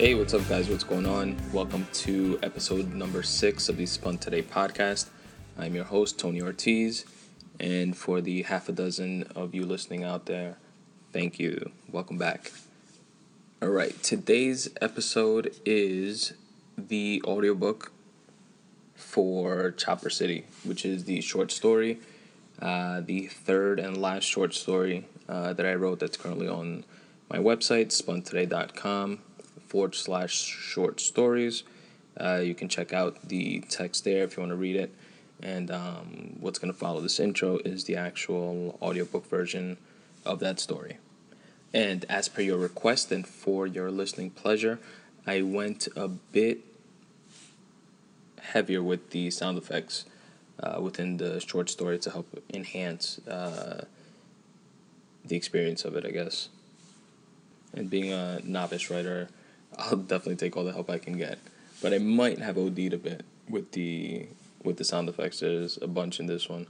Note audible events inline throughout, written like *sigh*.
Hey, what's up, guys? What's going on? Welcome to episode number six of the Spun Today podcast. I'm your host, Tony Ortiz, and for the half a dozen of you listening out there, thank you. Welcome back. All right, today's episode is the audiobook for Chopper City, which is the short story, uh, the third and last short story uh, that I wrote that's currently on my website, spuntoday.com forward slash short stories. Uh, you can check out the text there if you want to read it. And um, what's going to follow this intro is the actual audiobook version of that story. And as per your request and for your listening pleasure, I went a bit heavier with the sound effects uh, within the short story to help enhance uh, the experience of it, I guess. And being a novice writer, I'll definitely take all the help I can get. But I might have OD'd a bit with the with the sound effects. There's a bunch in this one,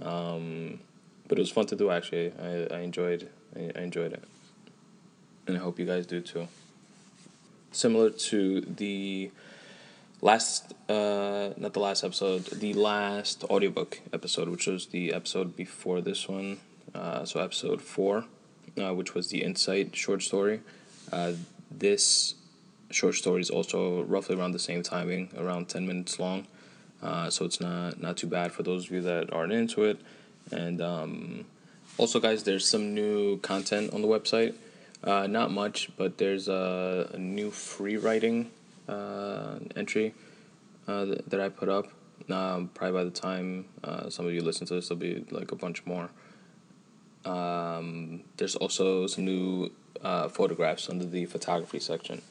um, but it was fun to do. Actually, I, I enjoyed I, I enjoyed it, and I hope you guys do too. Similar to the last uh not the last episode the last audiobook episode which was the episode before this one uh so episode four uh, which was the insight short story uh this short stories also roughly around the same timing, around 10 minutes long. Uh, so it's not not too bad for those of you that aren't into it. And um, also, guys, there's some new content on the website. Uh, not much, but there's a, a new free writing uh, entry uh, th- that I put up. Um, probably by the time uh, some of you listen to this, there'll be like a bunch more. Um, there's also some new uh, photographs under the photography section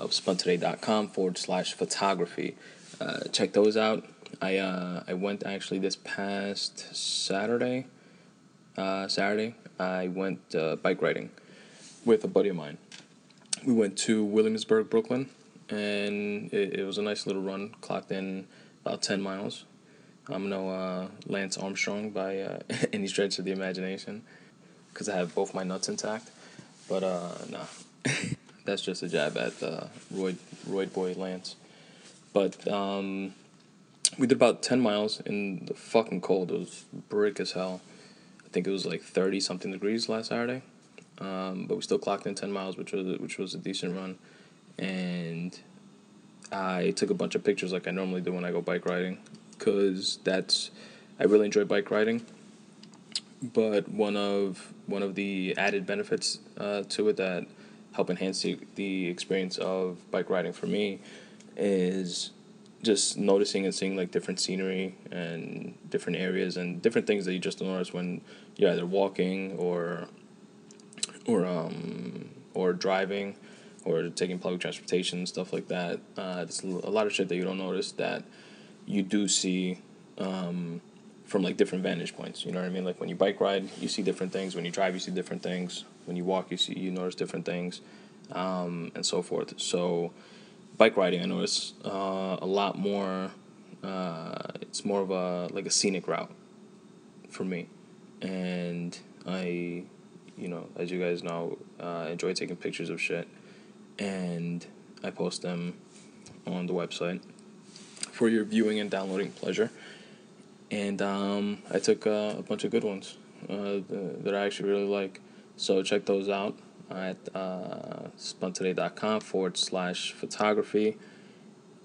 of spuntoday.com forward slash photography. Uh, check those out. I uh, I went actually this past Saturday. Uh, Saturday I went uh, bike riding with a buddy of mine. We went to Williamsburg, Brooklyn, and it, it was a nice little run. Clocked in about ten miles. I'm no uh, Lance Armstrong by uh, *laughs* any stretch of the imagination, because I have both my nuts intact. But nah. *laughs* that's just a jab at uh, Royd Boy Lance. But um, we did about ten miles in the fucking cold. It was brick as hell. I think it was like thirty something degrees last Saturday. Um, but we still clocked in ten miles, which was which was a decent run, and I took a bunch of pictures like I normally do when I go bike riding, cause that's I really enjoy bike riding. But one of one of the added benefits uh, to it that help enhance the, the experience of bike riding for me is just noticing and seeing like different scenery and different areas and different things that you just notice when you're either walking or or um or driving or taking public transportation stuff like that. Uh, there's a lot of shit that you don't notice that you do see um, from like different vantage points. You know what i mean? Like when you bike ride you see different things. When you drive you see different things when you walk you see you notice different things um, and so forth. So bike riding i notice uh, a lot more uh, it's more of a like a scenic route for me. And i you know as you guys know uh, enjoy taking pictures of shit and i post them on the website for your viewing and downloading pleasure. And um, i took uh, a bunch of good ones uh, that i actually really like so check those out at uh, spuntoday.com forward slash photography.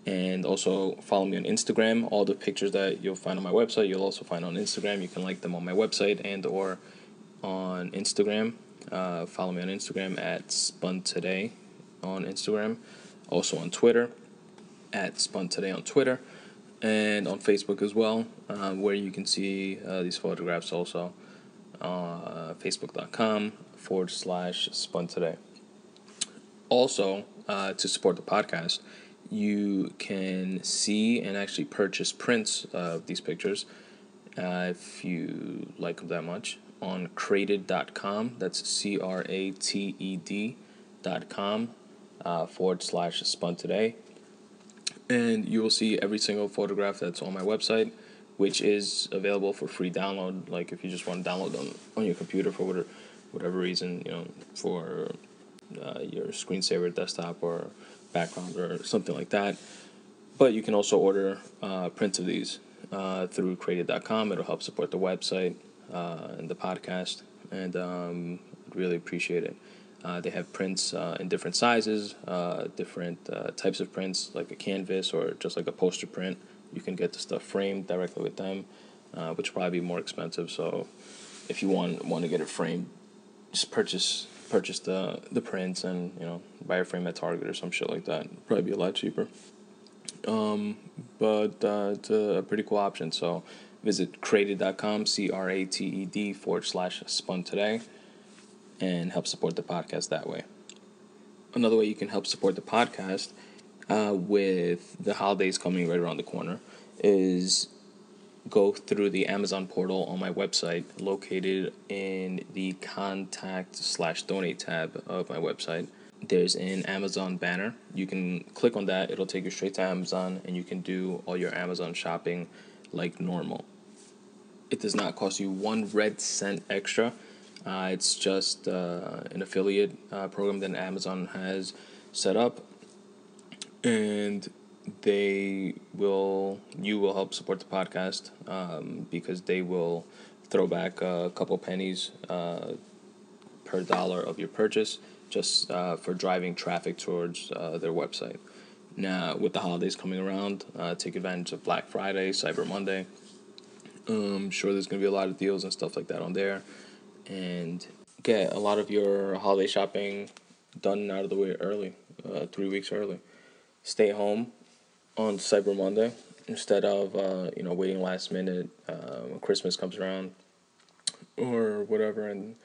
And also follow me on Instagram. All the pictures that you'll find on my website, you'll also find on Instagram. You can like them on my website and or on Instagram. Uh, follow me on Instagram at Spun Today on Instagram. Also on Twitter at Spun Today on Twitter. And on Facebook as well, uh, where you can see uh, these photographs also. Uh, Facebook.com forward slash spun today. Also, uh, to support the podcast, you can see and actually purchase prints of these pictures uh, if you like them that much on crated.com. That's C R A T E D.com uh, forward slash spun today. And you will see every single photograph that's on my website, which is available for free download. Like if you just want to download them on your computer for whatever whatever reason, you know, for uh, your screensaver desktop or background or something like that. But you can also order uh, prints of these uh, through crated.com. It'll help support the website uh, and the podcast, and um, really appreciate it. Uh, they have prints uh, in different sizes, different types of prints, like a canvas or just like a poster print. You can get the stuff framed directly with them, which will probably be more expensive. So, if you want want to get it framed, just purchase purchase the the prints and you know buy a frame at Target or some shit like that. Probably be a lot cheaper. Um, but uh, it's a pretty cool option. So visit crated.com, C R A T E D forward slash spun today, and help support the podcast that way. Another way you can help support the podcast uh, with the holidays coming right around the corner is go through the Amazon portal on my website, located in the contact slash donate tab of my website. There's an Amazon banner. You can click on that, it'll take you straight to Amazon, and you can do all your Amazon shopping like normal. It does not cost you one red cent extra. Uh, it's just uh, an affiliate uh, program that Amazon has set up, and they will you will help support the podcast um, because they will throw back a couple pennies uh, per dollar of your purchase just uh, for driving traffic towards uh, their website. Now, with the holidays coming around, uh, take advantage of Black Friday, Cyber Monday. Um, sure there's going to be a lot of deals and stuff like that on there. And get a lot of your holiday shopping done out of the way early, uh, three weeks early. Stay home on Cyber Monday instead of uh, you know waiting last minute uh, when Christmas comes around or whatever, and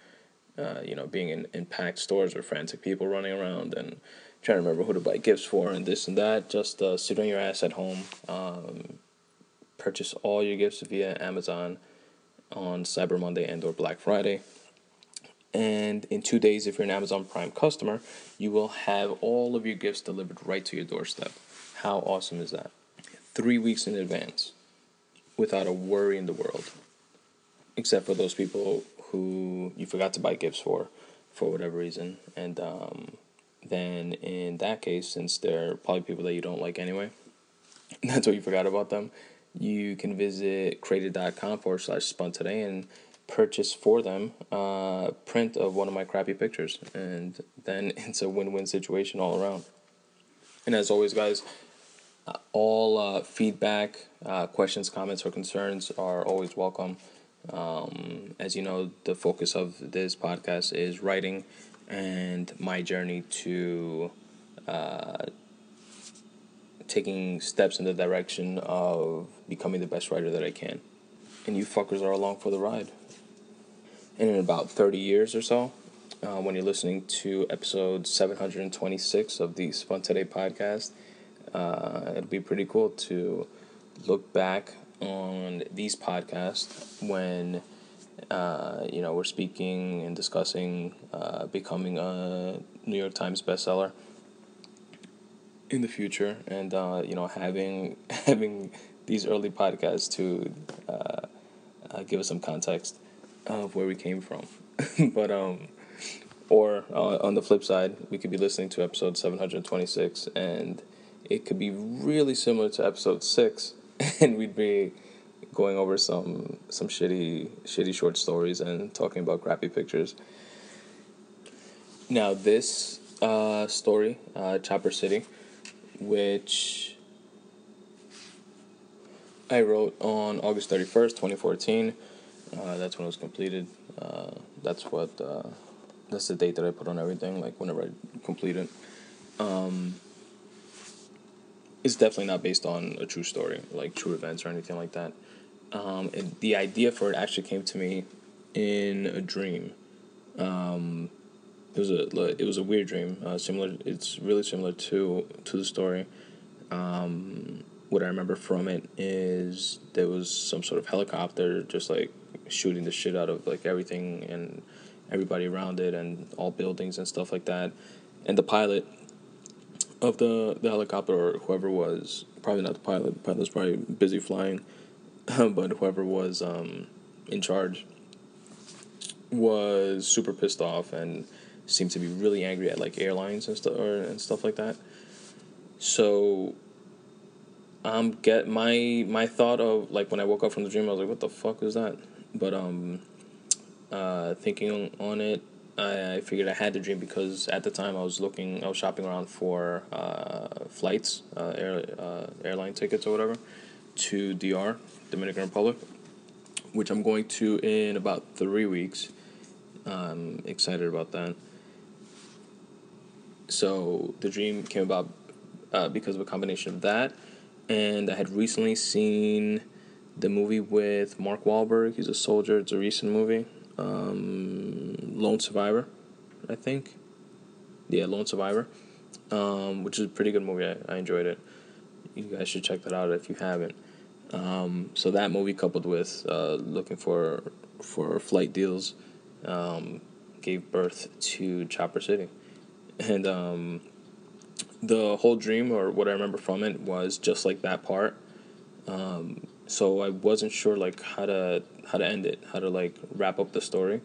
uh, you know being in, in packed stores or frantic people running around and trying to remember who to buy gifts for and this and that. Just uh, sit on your ass at home. Um, purchase all your gifts via Amazon on Cyber Monday and or Black Friday. And in two days, if you're an Amazon Prime customer, you will have all of your gifts delivered right to your doorstep. How awesome is that? Three weeks in advance without a worry in the world. Except for those people who you forgot to buy gifts for, for whatever reason. And um, then in that case, since they're probably people that you don't like anyway, *laughs* that's what you forgot about them, you can visit crated.com forward slash spun today and purchase for them a print of one of my crappy pictures. And then *laughs* it's a win win situation all around. And as always, guys, uh, all uh, feedback, uh, questions, comments, or concerns are always welcome. Um, as you know, the focus of this podcast is writing and my journey to uh, taking steps in the direction of becoming the best writer that I can. And you fuckers are along for the ride. And in about 30 years or so, uh, when you're listening to episode 726 of the Spun Today podcast, uh, it'll be pretty cool to look back on these podcasts when uh, you know we're speaking and discussing uh, becoming a New York Times bestseller in the future, and uh, you know having *laughs* having these early podcasts to uh, uh, give us some context of where we came from, *laughs* but um. Or on the flip side, we could be listening to episode 726 and it could be really similar to episode 6 *laughs* and we'd be going over some some shitty shitty short stories and talking about crappy pictures. Now this uh, story, uh, Chopper City, which I wrote on August thirty first, twenty fourteen. Uh, that's when it was completed. Uh, that's what uh, that's the date that I put on everything. Like whenever I complete it. Um, it's definitely not based on a true story, like true events or anything like that. Um, the idea for it actually came to me in a dream. Um, it was a it was a weird dream. Uh, similar, it's really similar to to the story. Um, what I remember from it is there was some sort of helicopter just like shooting the shit out of like everything and everybody around it and all buildings and stuff like that. And the pilot of the, the helicopter or whoever was probably not the pilot. The pilot was probably busy flying, *laughs* but whoever was um, in charge was super pissed off and seemed to be really angry at like airlines and stuff or and stuff like that. So um get my my thought of like when I woke up from the dream I was like what the fuck is that? But um uh thinking on, on it I, figured I had the dream because at the time I was looking I was shopping around for uh flights, uh air uh airline tickets or whatever to DR, Dominican Republic, which I'm going to in about 3 weeks. I'm excited about that. So the dream came about uh, because of a combination of that, and I had recently seen the movie with Mark Wahlberg. He's a soldier. It's a recent movie, um, Lone Survivor, I think. Yeah, Lone Survivor, um, which is a pretty good movie. I, I enjoyed it. You guys should check that out if you haven't. Um, so that movie coupled with uh, looking for for flight deals um, gave birth to Chopper City and um, the whole dream or what I remember from it was just like that part. Um, so I wasn't sure like how to how to end it, how to like wrap up the story,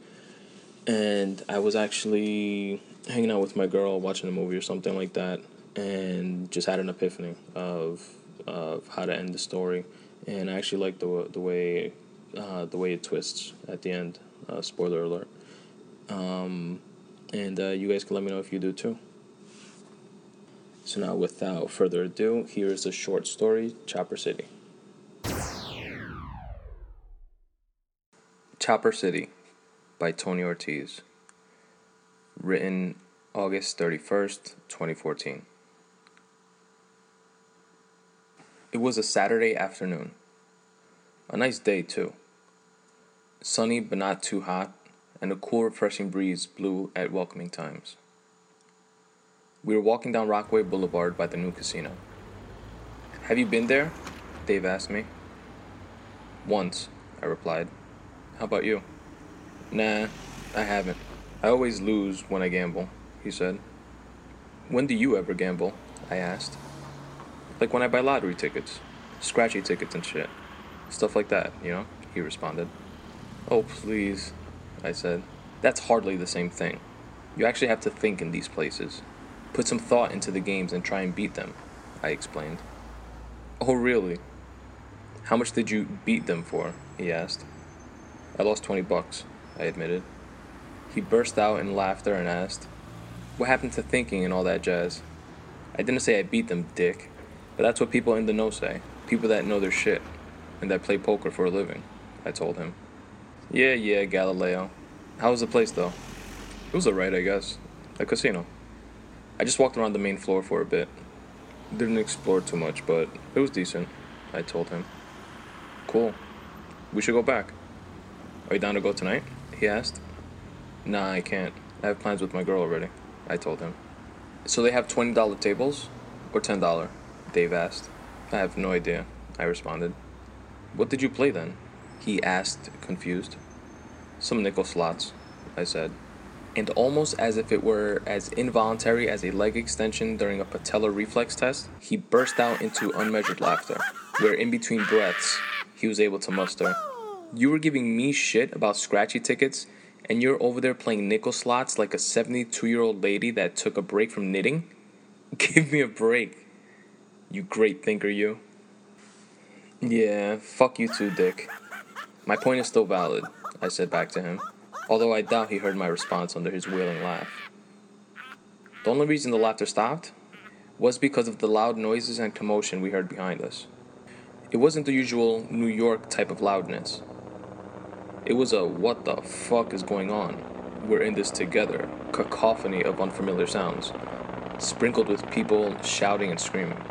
and I was actually hanging out with my girl watching a movie or something like that, and just had an epiphany of of how to end the story, and I actually like the the way uh, the way it twists at the end. Uh, spoiler alert. Um, and uh, you guys can let me know if you do too. So now, without further ado, here is a short story, Chopper City. Chopper City by Tony Ortiz. Written August 31st, 2014. It was a Saturday afternoon. A nice day, too. Sunny but not too hot, and a cool, refreshing breeze blew at welcoming times. We were walking down Rockaway Boulevard by the new casino. Have you been there? Dave asked me. Once, I replied. How about you? Nah, I haven't. I always lose when I gamble, he said. When do you ever gamble? I asked. Like when I buy lottery tickets, scratchy tickets and shit. Stuff like that, you know? He responded. Oh, please, I said. That's hardly the same thing. You actually have to think in these places. Put some thought into the games and try and beat them, I explained. Oh, really? How much did you beat them for? he asked. I lost 20 bucks, I admitted. He burst out in laughter and asked, What happened to thinking and all that jazz? I didn't say I beat them, dick, but that's what people in the know say. People that know their shit, and that play poker for a living, I told him. Yeah, yeah, Galileo. How was the place, though? It was alright, I guess. A casino. I just walked around the main floor for a bit. Didn't explore too much, but it was decent, I told him. Cool. We should go back. Are you down to go tonight? He asked. Nah, I can't. I have plans with my girl already, I told him. So they have $20 tables? Or $10? Dave asked. I have no idea, I responded. What did you play then? He asked, confused. Some nickel slots, I said. And almost as if it were as involuntary as a leg extension during a patellar reflex test, he burst out into unmeasured laughter, where in between breaths, he was able to muster. You were giving me shit about scratchy tickets, and you're over there playing nickel slots like a 72 year old lady that took a break from knitting? *laughs* Give me a break. You great thinker, you. Yeah, fuck you too, Dick. My point is still valid, I said back to him, although I doubt he heard my response under his wailing laugh. The only reason the laughter stopped was because of the loud noises and commotion we heard behind us. It wasn't the usual New York type of loudness. It was a what the fuck is going on? We're in this together cacophony of unfamiliar sounds, sprinkled with people shouting and screaming.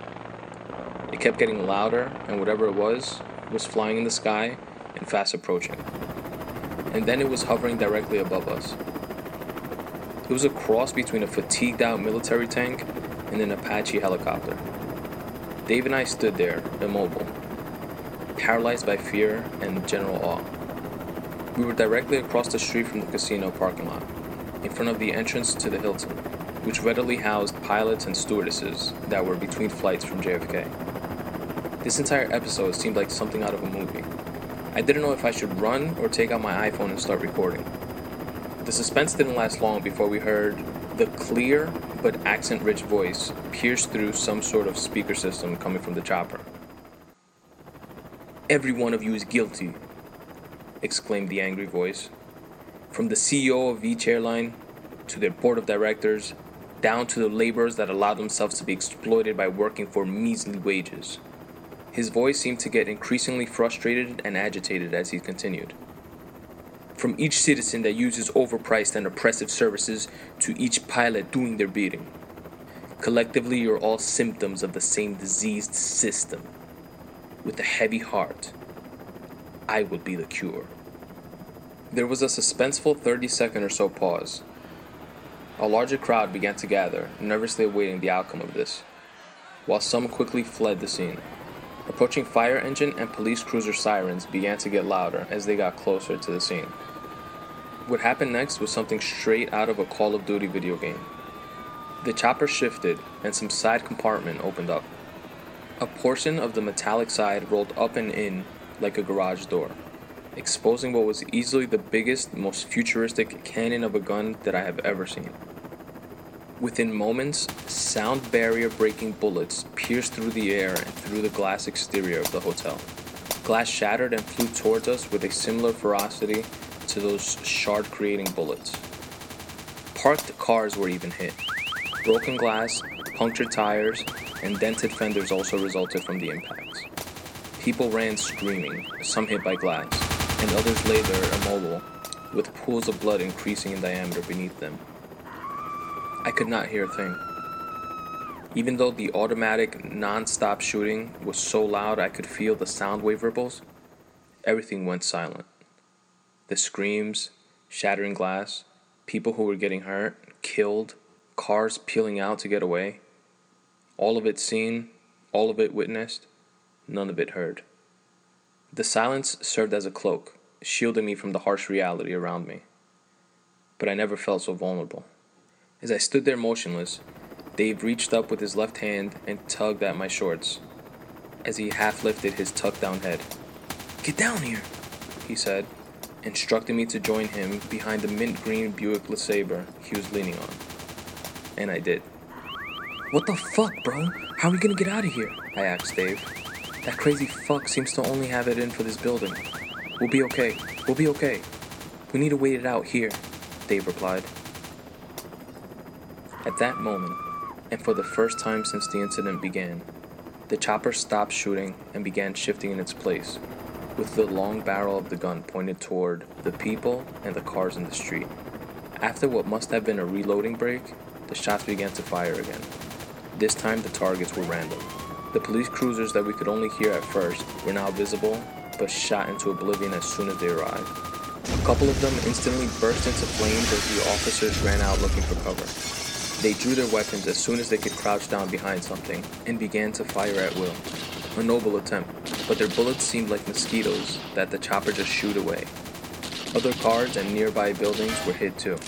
It kept getting louder, and whatever it was was flying in the sky and fast approaching. And then it was hovering directly above us. It was a cross between a fatigued out military tank and an Apache helicopter. Dave and I stood there, immobile, paralyzed by fear and general awe. We were directly across the street from the casino parking lot, in front of the entrance to the Hilton, which readily housed pilots and stewardesses that were between flights from JFK. This entire episode seemed like something out of a movie. I didn't know if I should run or take out my iPhone and start recording. The suspense didn't last long before we heard The clear but accent rich voice pierced through some sort of speaker system coming from the chopper. Every one of you is guilty, exclaimed the angry voice. From the CEO of each airline to their board of directors, down to the laborers that allow themselves to be exploited by working for measly wages. His voice seemed to get increasingly frustrated and agitated as he continued. From each citizen that uses overpriced and oppressive services to each pilot doing their bidding. Collectively, you're all symptoms of the same diseased system. With a heavy heart, I will be the cure. There was a suspenseful 30 second or so pause. A larger crowd began to gather, nervously awaiting the outcome of this, while some quickly fled the scene. Approaching fire engine and police cruiser sirens began to get louder as they got closer to the scene. What happened next was something straight out of a Call of Duty video game. The chopper shifted and some side compartment opened up. A portion of the metallic side rolled up and in like a garage door, exposing what was easily the biggest, most futuristic cannon of a gun that I have ever seen. Within moments, sound barrier breaking bullets pierced through the air and through the glass exterior of the hotel. Glass shattered and flew towards us with a similar ferocity to those shard creating bullets. Parked cars were even hit. Broken glass, punctured tires, and dented fenders also resulted from the impacts. People ran screaming, some hit by glass, and others lay there immobile, with pools of blood increasing in diameter beneath them. I could not hear a thing. Even though the automatic, non stop shooting was so loud I could feel the sound wave ripples, everything went silent the screams, shattering glass, people who were getting hurt, killed, cars peeling out to get away. All of it seen, all of it witnessed, none of it heard. The silence served as a cloak, shielding me from the harsh reality around me. But I never felt so vulnerable. As I stood there motionless, Dave reached up with his left hand and tugged at my shorts as he half lifted his tucked down head. Get down here, he said, instructing me to join him behind the mint green Buick LeSabre he was leaning on. And I did. What the fuck, bro? How are we gonna get out of here? I asked Dave. That crazy fuck seems to only have it in for this building. We'll be okay. We'll be okay. We need to wait it out here, Dave replied. At that moment, and for the first time since the incident began, the chopper stopped shooting and began shifting in its place, with the long barrel of the gun pointed toward the people and the cars in the street. After what must have been a reloading break, the shots began to fire again. This time the targets were random. The police cruisers that we could only hear at first were now visible, but shot into oblivion as soon as they arrived. A couple of them instantly burst into flames as the officers ran out looking for cover. They drew their weapons as soon as they could crouch down behind something and began to fire at will. A noble attempt, but their bullets seemed like mosquitoes that the chopper just shooed away. Other cars and nearby buildings were hit too.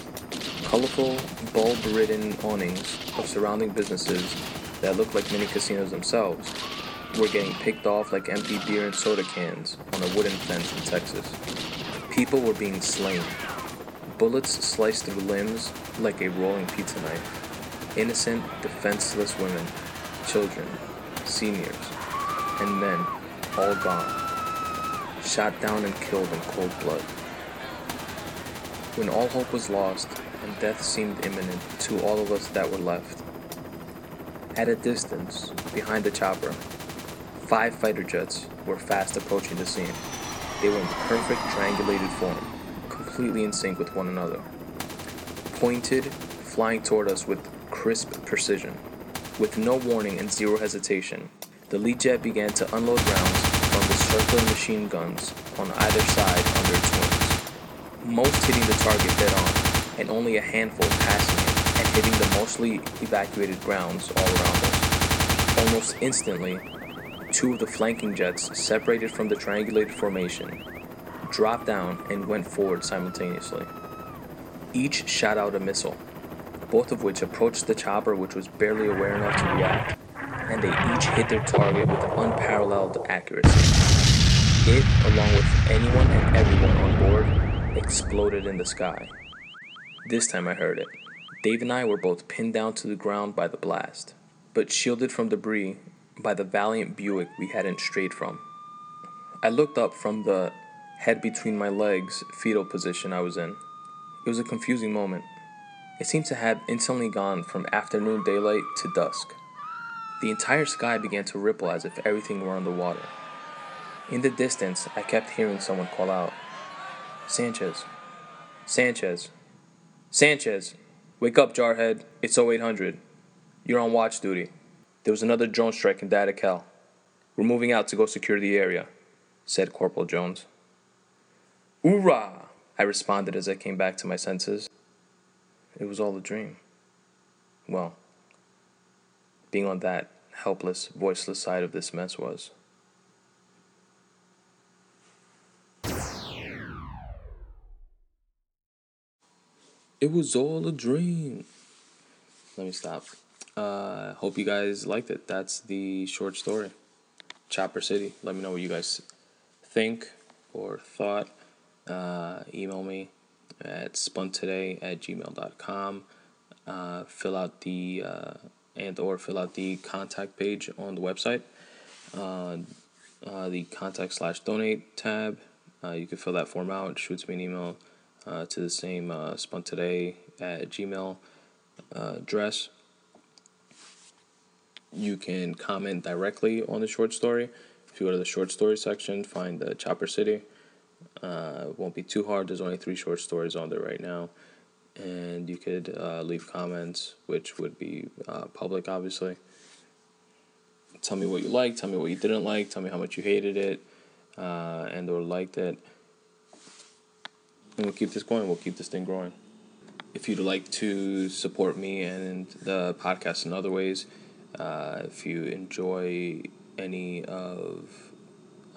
Colorful, bulb ridden awnings of surrounding businesses that looked like mini casinos themselves were getting picked off like empty beer and soda cans on a wooden fence in Texas. People were being slain. Bullets sliced through limbs like a rolling pizza knife. Innocent, defenseless women, children, seniors, and men, all gone, shot down and killed in cold blood. When all hope was lost and death seemed imminent to all of us that were left, at a distance, behind the chopper, five fighter jets were fast approaching the scene. They were in perfect triangulated form, completely in sync with one another. Pointed, flying toward us with crisp precision. With no warning and zero hesitation, the lead jet began to unload rounds from the circling machine guns on either side under its wings, most hitting the target dead on, and only a handful passing hitting the mostly evacuated grounds all around us. Almost instantly, two of the flanking jets, separated from the triangulated formation, dropped down and went forward simultaneously. Each shot out a missile, both of which approached the chopper, which was barely aware enough to react and they each hit their target with unparalleled accuracy. It, along with anyone and everyone on board, exploded in the sky. This time I heard it. Dave and I were both pinned down to the ground by the blast, but shielded from debris by the valiant Buick we hadn't strayed from. I looked up from the head between my legs fetal position I was in. It was a confusing moment. It seemed to have instantly gone from afternoon daylight to dusk. The entire sky began to ripple as if everything were underwater. In the distance, I kept hearing someone call out, Sanchez, Sanchez, Sanchez, wake up, Jarhead. It's 0800. You're on watch duty. There was another drone strike in Data Cal. We're moving out to go secure the area, said Corporal Jones. Hoorah! I responded as I came back to my senses. It was all a dream. Well, being on that helpless, voiceless side of this mess was. It was all a dream. Let me stop. Uh, hope you guys liked it. That's the short story. Chopper City. Let me know what you guys think or thought. Uh, email me at spuntoday at gmail.com. Uh, fill out the uh, and or fill out the contact page on the website. Uh, uh, the contact slash donate tab. Uh, you can fill that form out. Shoots me an email uh, to the same uh, spuntoday at gmail uh, address. You can comment directly on the short story. If you go to the short story section, find the Chopper City. Uh, won't be too hard. There's only three short stories on there right now. And you could uh, leave comments, which would be uh, public, obviously. Tell me what you liked, tell me what you didn't like, tell me how much you hated it uh, and or liked it. We'll keep this going. We'll keep this thing growing. If you'd like to support me and the podcast in other ways, uh, if you enjoy any of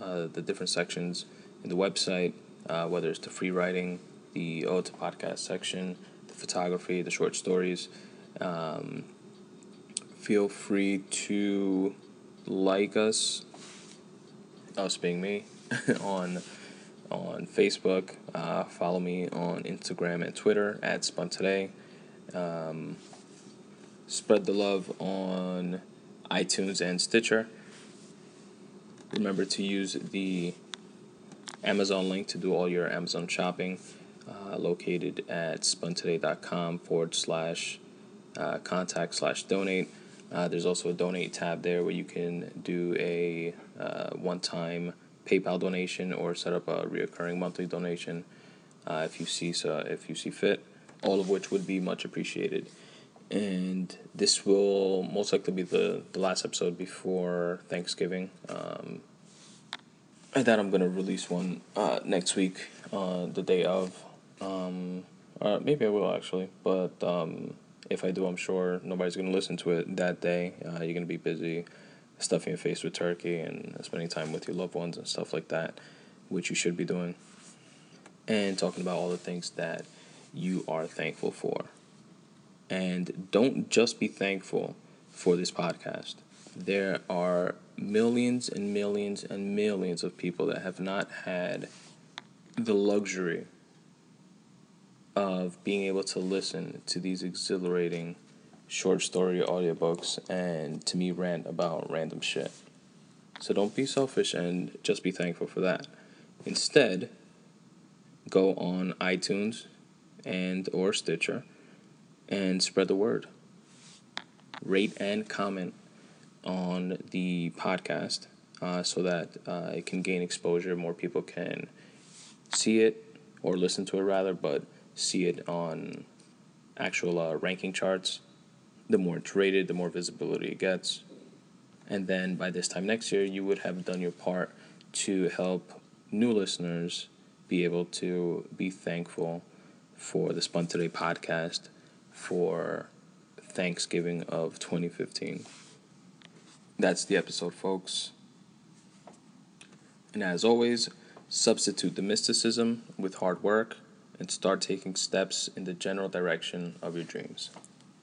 uh, the different sections in the website, uh, whether it's the free writing, the Ode to Podcast section, the photography, the short stories, um, feel free to like us, us being me, *laughs* on on Facebook. Uh, follow me on Instagram and Twitter at Spun Today. Um, spread the love on iTunes and Stitcher. Remember to use the Amazon link to do all your Amazon shopping, uh, located at spuntoday.com forward slash uh, contact slash donate. Uh, there's also a donate tab there where you can do a uh, one time PayPal donation or set up a reoccurring monthly donation uh, if you see so if you see fit. All of which would be much appreciated. And this will most likely be the, the last episode before Thanksgiving. Um, I thought I'm gonna release one uh, next week, uh, the day of. Um, uh, maybe I will actually, but um, if I do, I'm sure nobody's gonna listen to it that day. Uh, you're gonna be busy stuffing your face with turkey and spending time with your loved ones and stuff like that, which you should be doing. And talking about all the things that you are thankful for. And don't just be thankful for this podcast. There are millions and millions and millions of people that have not had the luxury of being able to listen to these exhilarating short story audiobooks and to me rant about random shit. So don't be selfish and just be thankful for that. Instead, go on iTunes and or Stitcher and spread the word. Rate and comment on the podcast uh, so that uh, it can gain exposure. More people can see it or listen to it rather, but see it on actual uh, ranking charts the more it's rated, the more visibility it gets. And then by this time next year, you would have done your part to help new listeners be able to be thankful for the Spun Today podcast for Thanksgiving of 2015. That's the episode, folks. And as always, substitute the mysticism with hard work and start taking steps in the general direction of your dreams.